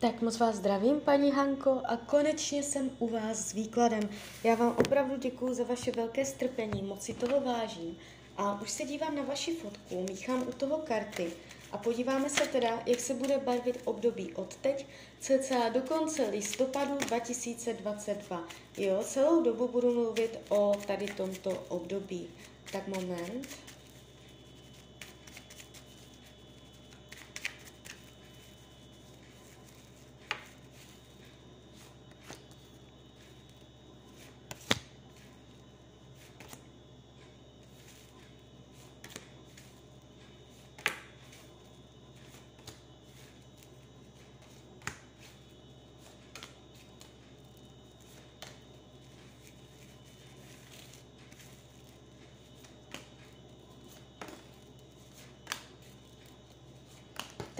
Tak moc vás zdravím, paní Hanko, a konečně jsem u vás s výkladem. Já vám opravdu děkuji za vaše velké strpení, moc si toho vážím. A už se dívám na vaši fotku, míchám u toho karty a podíváme se teda, jak se bude barvit období od teď cca do konce listopadu 2022. Jo, celou dobu budu mluvit o tady tomto období. Tak moment.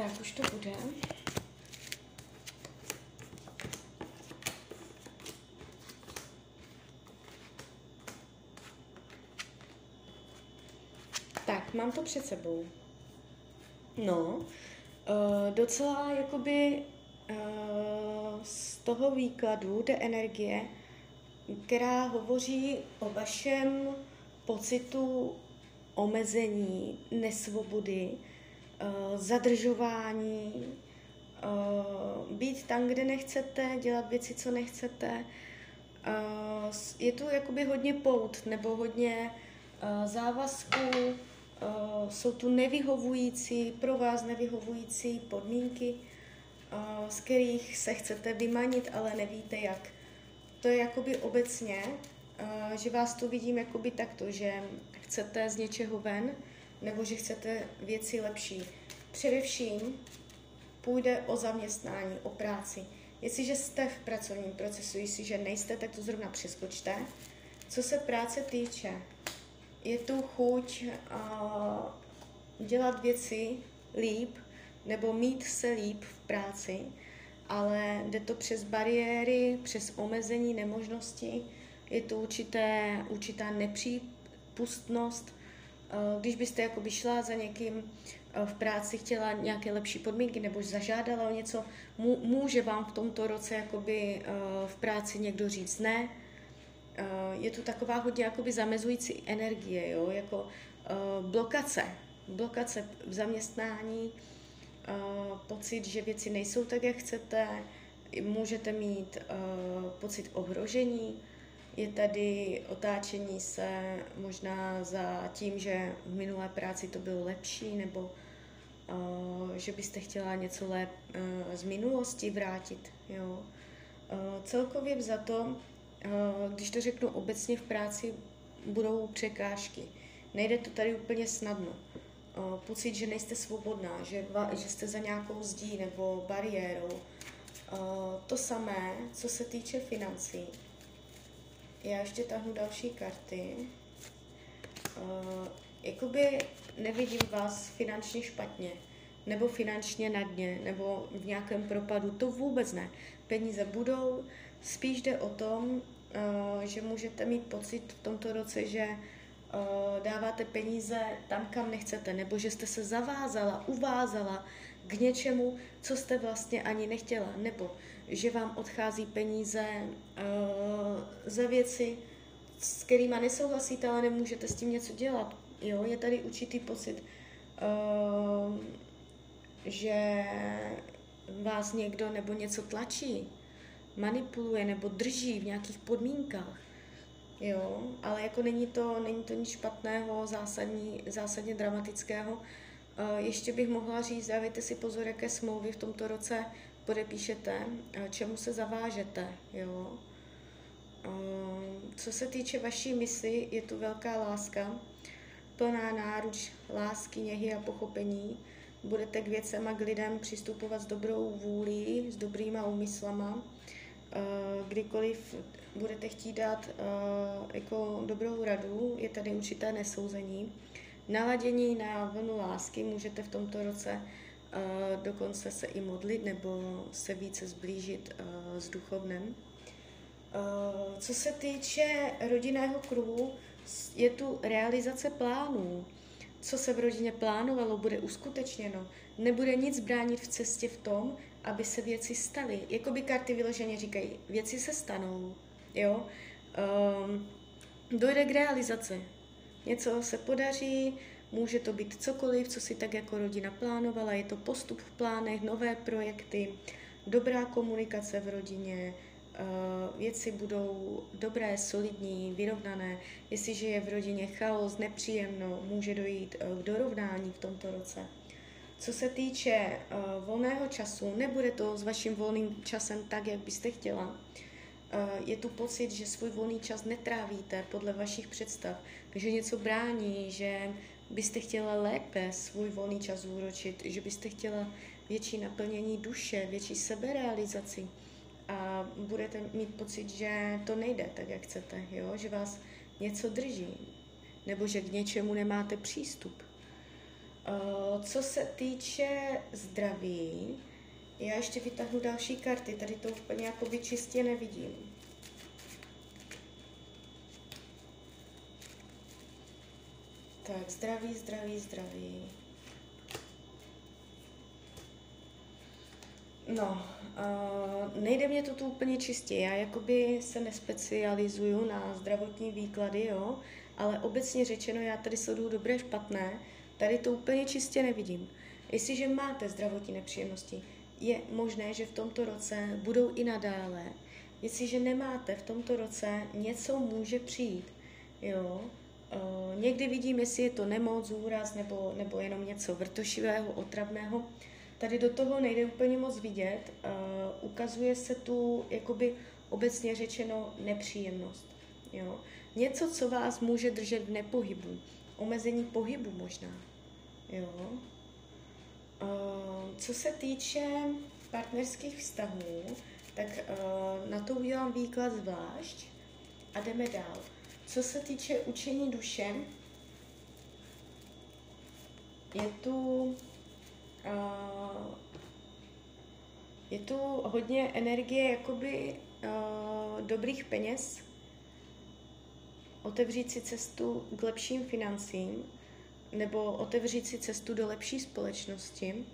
Tak, už to bude. Tak, mám to před sebou. No, uh, docela jakoby uh, z toho výkladu jde energie, která hovoří o vašem pocitu omezení, nesvobody, zadržování, uh, být tam, kde nechcete, dělat věci, co nechcete. Uh, je tu jakoby hodně pout nebo hodně závazků, jsou tu nevyhovující, pro vás nevyhovující podmínky, z kterých se chcete vymanit, ale nevíte jak. To je jakoby obecně, že vás tu vidím jakoby takto, že chcete z něčeho ven, nebo že chcete věci lepší. Především půjde o zaměstnání, o práci. Jestliže jste v pracovním procesu, jestliže nejste, tak to zrovna přeskočte. Co se práce týče, je tu chuť uh, dělat věci líp nebo mít se líp v práci, ale jde to přes bariéry, přes omezení nemožnosti, je to určité, určitá nepřípustnost, když byste jakoby šla za někým eh, v práci, chtěla nějaké lepší podmínky nebo zažádala o něco, může vám v tomto roce jakoby eh, v práci někdo říct ne. Je tu taková hodně jakoby zamezující energie, jo? jako blokace, blokace v zaměstnání, pocit, že věci nejsou tak, jak chcete, můžete mít pocit ohrožení, je tady otáčení se možná za tím, že v minulé práci to bylo lepší, nebo uh, že byste chtěla něco lép, uh, z minulosti vrátit. Jo. Uh, celkově za to, uh, když to řeknu obecně v práci, budou překážky. Nejde to tady úplně snadno. Uh, pocit, že nejste svobodná, že, va, že jste za nějakou zdí nebo bariérou. Uh, to samé, co se týče financí já ještě tahnu další karty. Uh, jakoby nevidím vás finančně špatně, nebo finančně na dně, nebo v nějakém propadu, to vůbec ne. Peníze budou, spíš jde o tom, uh, že můžete mít pocit v tomto roce, že uh, dáváte peníze tam, kam nechcete, nebo že jste se zavázala, uvázala k něčemu, co jste vlastně ani nechtěla, nebo že vám odchází peníze uh, za věci, s kterými nesouhlasíte, ale nemůžete s tím něco dělat. Jo, je tady určitý pocit, uh, že vás někdo nebo něco tlačí, manipuluje nebo drží v nějakých podmínkách. Jo, ale jako není to, není to nic špatného, zásadní, zásadně dramatického. Uh, ještě bych mohla říct, dávejte si pozor, jaké smlouvy v tomto roce podepíšete, čemu se zavážete, jo. Co se týče vaší mysli, je tu velká láska, plná náruč lásky, něhy a pochopení. Budete k věcem a k lidem přistupovat s dobrou vůlí, s dobrýma úmyslama. Kdykoliv budete chtít dát jako dobrou radu, je tady určité nesouzení. Naladění na vlnu lásky můžete v tomto roce uh, dokonce se i modlit nebo se více zblížit uh, s duchovnem. Uh, co se týče rodinného kruhu, je tu realizace plánů. Co se v rodině plánovalo, bude uskutečněno. Nebude nic bránit v cestě v tom, aby se věci staly. Jakoby karty vyloženě říkají, věci se stanou, jo. Um, dojde k realizaci. Něco se podaří, může to být cokoliv, co si tak jako rodina plánovala, je to postup v plánech, nové projekty, dobrá komunikace v rodině, uh, věci budou dobré, solidní, vyrovnané. Jestliže je v rodině chaos, nepříjemno, může dojít uh, k dorovnání v tomto roce. Co se týče uh, volného času, nebude to s vaším volným časem tak, jak byste chtěla. Uh, je tu pocit, že svůj volný čas netrávíte podle vašich představ, že něco brání, že byste chtěla lépe svůj volný čas zúročit, že byste chtěla větší naplnění duše, větší seberealizaci a budete mít pocit, že to nejde tak, jak chcete, jo? že vás něco drží, nebo že k něčemu nemáte přístup. Uh, co se týče zdraví, já ještě vytáhnu další karty, tady to úplně jakoby čistě nevidím. Tak, zdraví, zdraví, zdraví. No, uh, nejde mě to tu úplně čistě. Já jakoby se nespecializuju na zdravotní výklady, jo, ale obecně řečeno, já tady sleduju dobré, špatné, tady to úplně čistě nevidím. Jestliže máte zdravotní nepříjemnosti, je možné, že v tomto roce budou i nadále. Jestliže nemáte v tomto roce, něco může přijít. Jo? Uh, někdy vidím, jestli je to nemoc, úraz nebo, nebo jenom něco vrtošivého, otravného. Tady do toho nejde úplně moc vidět. Uh, ukazuje se tu jakoby obecně řečeno nepříjemnost. Jo? Něco, co vás může držet v nepohybu. Omezení pohybu možná. Jo? Uh, co se týče partnerských vztahů, tak uh, na to udělám výklad zvlášť a jdeme dál. Co se týče učení duše, je tu uh, je tu hodně energie jakoby dobrých peněz, otevřít si cestu k lepším financím, nebo otevřít si cestu do lepší společnosti,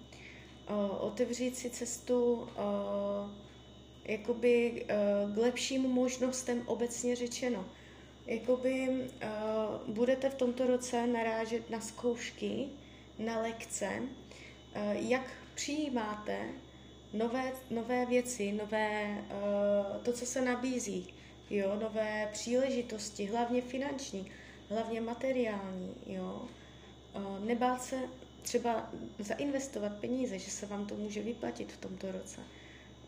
otevřít si cestu jakoby k lepším možnostem obecně řečeno. Jakoby budete v tomto roce narážet na zkoušky, na lekce, jak přijímáte nové, nové věci, nové, to, co se nabízí, jo, nové příležitosti, hlavně finanční, hlavně materiální, jo. Nebát se třeba zainvestovat peníze, že se vám to může vyplatit v tomto roce.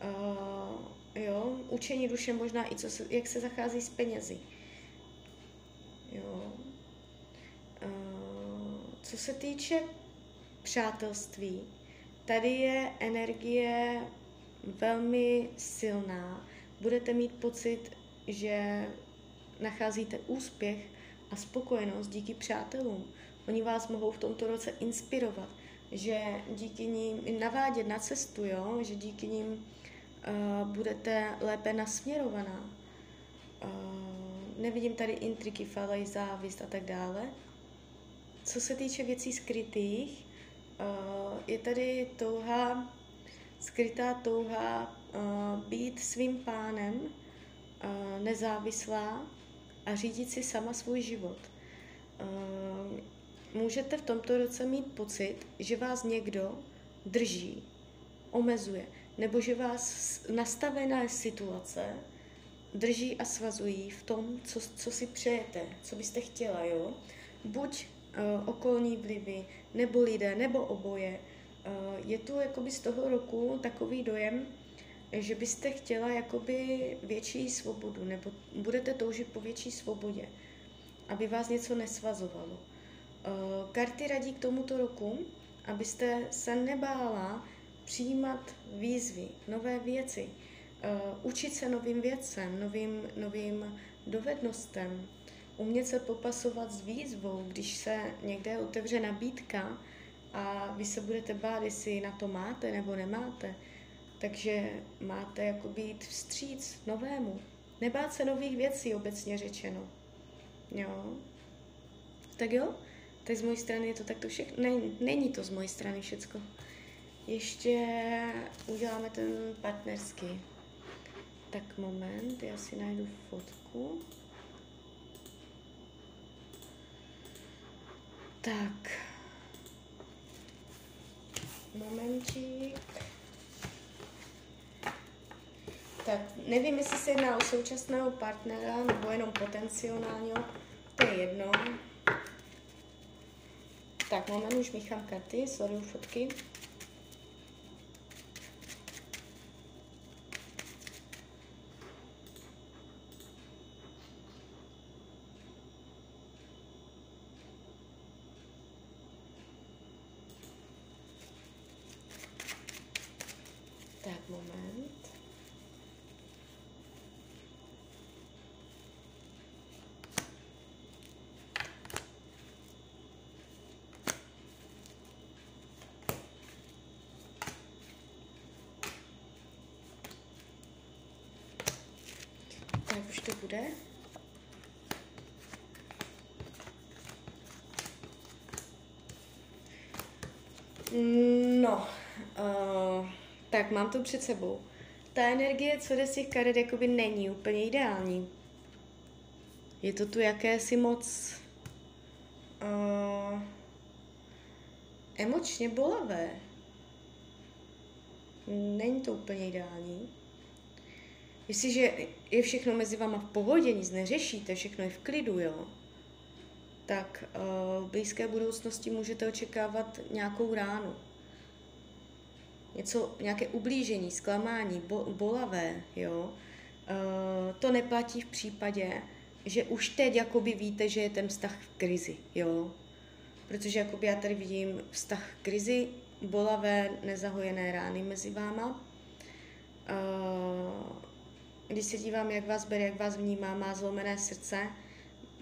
Uh, jo, učení duše možná i co se, jak se zachází s penězi. Jo. Uh, co se týče přátelství, tady je energie velmi silná. Budete mít pocit, že nacházíte úspěch a spokojenost díky přátelům. Oni vás mohou v tomto roce inspirovat, že díky ním navádět na cestu, jo? že díky nim uh, budete lépe nasměrovaná. Uh, nevidím tady intriky, falej, závist a tak dále. Co se týče věcí skrytých, uh, je tady touha, skrytá touha uh, být svým pánem, uh, nezávislá a řídit si sama svůj život. Můžete v tomto roce mít pocit, že vás někdo drží, omezuje, nebo že vás nastavené situace drží a svazují v tom, co, co si přejete, co byste chtěla, jo. Buď uh, okolní vlivy, nebo lidé, nebo oboje. Uh, je tu jakoby z toho roku takový dojem, že byste chtěla jakoby větší svobodu, nebo budete toužit po větší svobodě, aby vás něco nesvazovalo. Uh, karty radí k tomuto roku, abyste se nebála přijímat výzvy, nové věci, uh, učit se novým věcem, novým, novým dovednostem, umět se popasovat s výzvou, když se někde otevře nabídka a vy se budete bát, jestli na to máte nebo nemáte. Takže máte jako být vstříc novému. Nebát se nových věcí, obecně řečeno. Jo. Tak jo, tak z mojí strany je to takto všechno. Ne, není to z mojí strany všecko. ještě uděláme ten partnerský. Tak moment, já si najdu fotku. Tak. Momentík. Tak, nevím, jestli se jedná o současného partnera nebo jenom potenciálního. To je jedno. Tak, moment, už míchám karty, sleduju fotky. Jak už to bude. No, uh, tak mám to před sebou. Ta energie, co jde z těch karet, jakoby není úplně ideální. Je to tu jakési moc uh, emočně bolavé. Není to úplně ideální. Jestliže je všechno mezi váma v pohodě, nic neřešíte, všechno je v klidu, jo, tak uh, v blízké budoucnosti můžete očekávat nějakou ránu. Něco, nějaké ublížení, zklamání, bo, bolavé, jo. Uh, to neplatí v případě, že už teď jakoby víte, že je ten vztah v krizi, jo. Protože jakoby já tady vidím vztah v krizi, bolavé, nezahojené rány mezi váma. Uh, když se dívám, jak vás bere, jak vás vnímá, má zlomené srdce,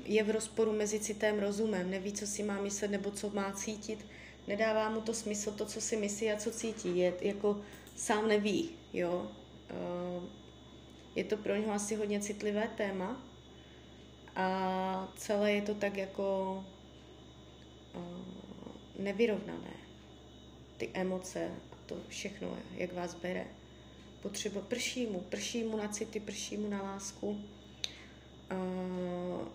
je v rozporu mezi citem rozumem, neví, co si má myslet nebo co má cítit, nedává mu to smysl, to, co si myslí a co cítí, je jako sám neví, jo. Eh, je to pro něho asi hodně citlivé téma a celé je to tak jako eh, nevyrovnané. Ty emoce a to všechno, jak vás bere potřeba, prší mu, prší mu na city, prší mu na lásku. Uh,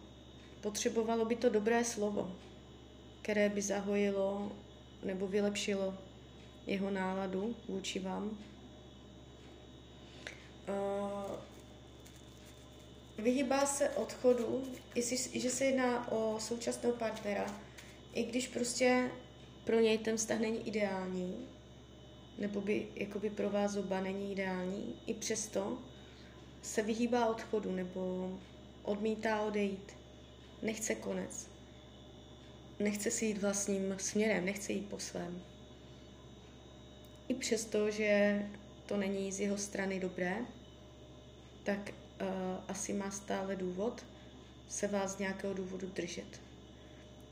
potřebovalo by to dobré slovo, které by zahojilo nebo vylepšilo jeho náladu vůči vám. Vyhýbá se odchodu, že se jedná o současného partnera, i když prostě pro něj ten vztah není ideální, nebo by jakoby pro vás oba není ideální, i přesto se vyhýbá odchodu nebo odmítá odejít. Nechce konec. Nechce si jít vlastním směrem, nechce jít po svém. I přesto, že to není z jeho strany dobré, tak uh, asi má stále důvod se vás z nějakého důvodu držet.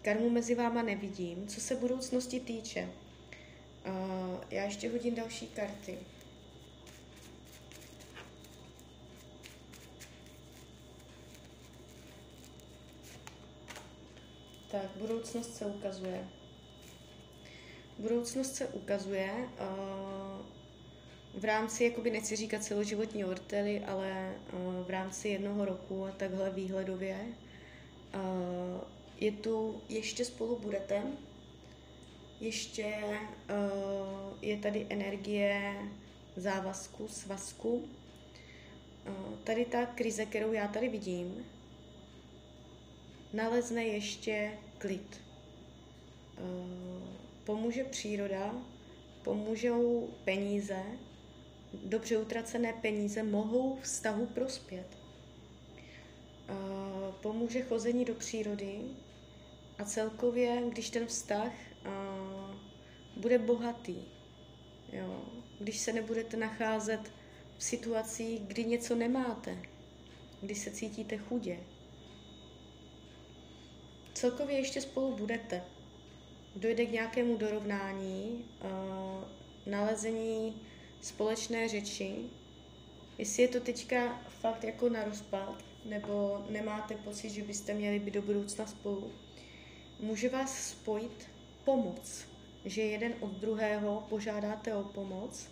Karmu mezi váma nevidím. Co se budoucnosti týče, Uh, já ještě hodím další karty. Tak, budoucnost se ukazuje. Budoucnost se ukazuje uh, v rámci, jakoby nechci říkat celoživotní ortely, ale uh, v rámci jednoho roku a takhle výhledově. Uh, je tu, ještě spolu budete, ještě uh, je tady energie závazku, svazku. Uh, tady ta krize, kterou já tady vidím, nalezne ještě klid. Uh, pomůže příroda, pomůžou peníze, dobře utracené peníze mohou vztahu prospět. Pomůže chození do přírody a celkově, když ten vztah bude bohatý. Jo? Když se nebudete nacházet v situacích, kdy něco nemáte, kdy se cítíte chudě. Celkově ještě spolu budete. Dojde k nějakému dorovnání, nalezení společné řeči. Jestli je to teďka fakt jako na rozpad, nebo nemáte pocit, že byste měli být do budoucna spolu, může vás spojit pomoc. že jeden od druhého požádáte o pomoc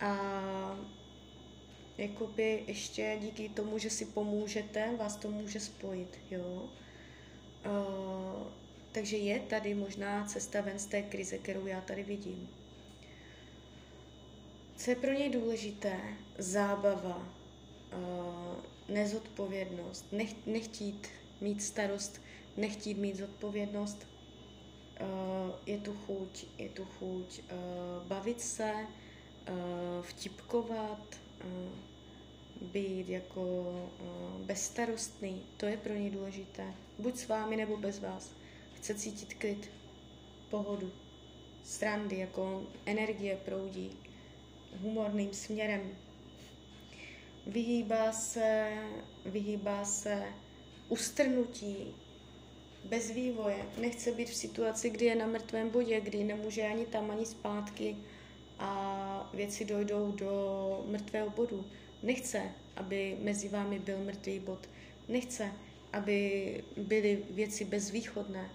a jakoby ještě díky tomu, že si pomůžete, vás to může spojit, jo. Uh, takže je tady možná cesta ven z té krize, kterou já tady vidím. Co je pro něj důležité? Zábava, uh, nezodpovědnost, nech, nechtít mít starost, nechtít mít zodpovědnost. Uh, je tu chuť, je tu chuť uh, bavit se, uh, vtipkovat, být jako bezstarostný, to je pro něj důležité. Buď s vámi nebo bez vás. Chce cítit klid, pohodu, srandy, jako energie proudí humorným směrem. Vyhýbá se, vyhýbá se ustrnutí, bez vývoje. Nechce být v situaci, kdy je na mrtvém bodě, kdy nemůže ani tam, ani zpátky a věci dojdou do mrtvého bodu. Nechce, aby mezi vámi byl mrtvý bod. Nechce, aby byly věci bezvýchodné.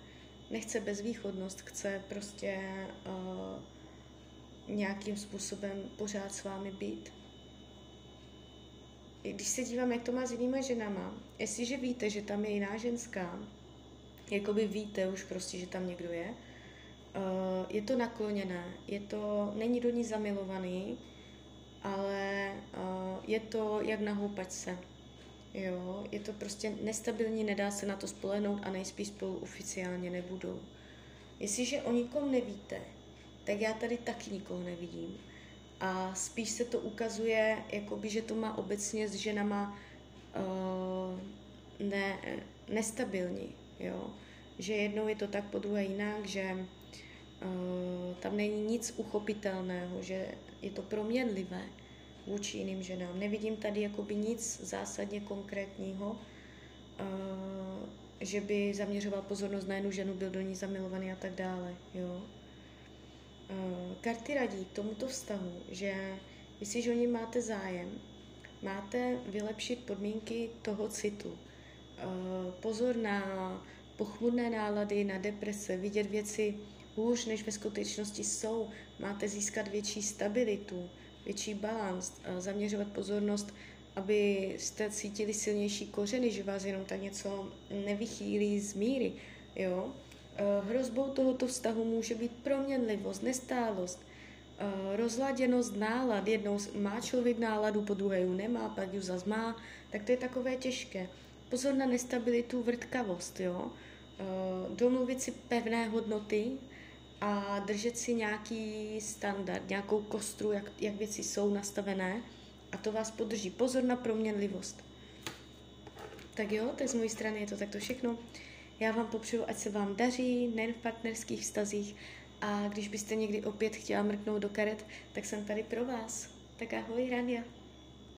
Nechce bezvýchodnost, chce prostě uh, nějakým způsobem pořád s vámi být. Když se dívám, jak to má s jinýma ženama, jestliže víte, že tam je jiná ženská, jakoby víte už prostě, že tam někdo je, uh, je to nakloněné, je to, není do ní zamilovaný, ale uh, je to jak na houpačce. Jo, je to prostě nestabilní, nedá se na to spolehnout a nejspíš spolu oficiálně nebudou. Jestliže o nikom nevíte, tak já tady taky nikoho nevidím. A spíš se to ukazuje, jakoby, že to má obecně s ženama uh, ne, nestabilní, jo. Že jednou je to tak, po druhé jinak, že uh, tam není nic uchopitelného, že je to proměnlivé vůči jiným ženám. Nevidím tady jakoby nic zásadně konkrétního, uh, že by zaměřoval pozornost na jednu ženu, byl do ní zamilovaný a tak dále, jo. Uh, karty radí k tomuto vztahu, že jestliže o ní máte zájem, máte vylepšit podmínky toho citu. Uh, pozor na pochmurné nálady, na deprese, vidět věci hůř, než ve skutečnosti jsou. Máte získat větší stabilitu, větší balans, uh, zaměřovat pozornost, aby jste cítili silnější kořeny, že vás jenom tak něco nevychýlí z míry. Jo? Eh, hrozbou tohoto vztahu může být proměnlivost, nestálost, eh, rozladěnost nálad. Jednou má člověk náladu, po druhé ju nemá, pak ju zase má, tak to je takové těžké. Pozor na nestabilitu, vrtkavost, jo. Eh, domluvit si pevné hodnoty a držet si nějaký standard, nějakou kostru, jak, jak věci jsou nastavené a to vás podrží. Pozor na proměnlivost. Tak jo, tak z mojí strany je to takto všechno. Já vám popřeju, ať se vám daří, nejen v partnerských vztazích, a když byste někdy opět chtěla mrknout do karet, tak jsem tady pro vás. Tak ahoj, Rania.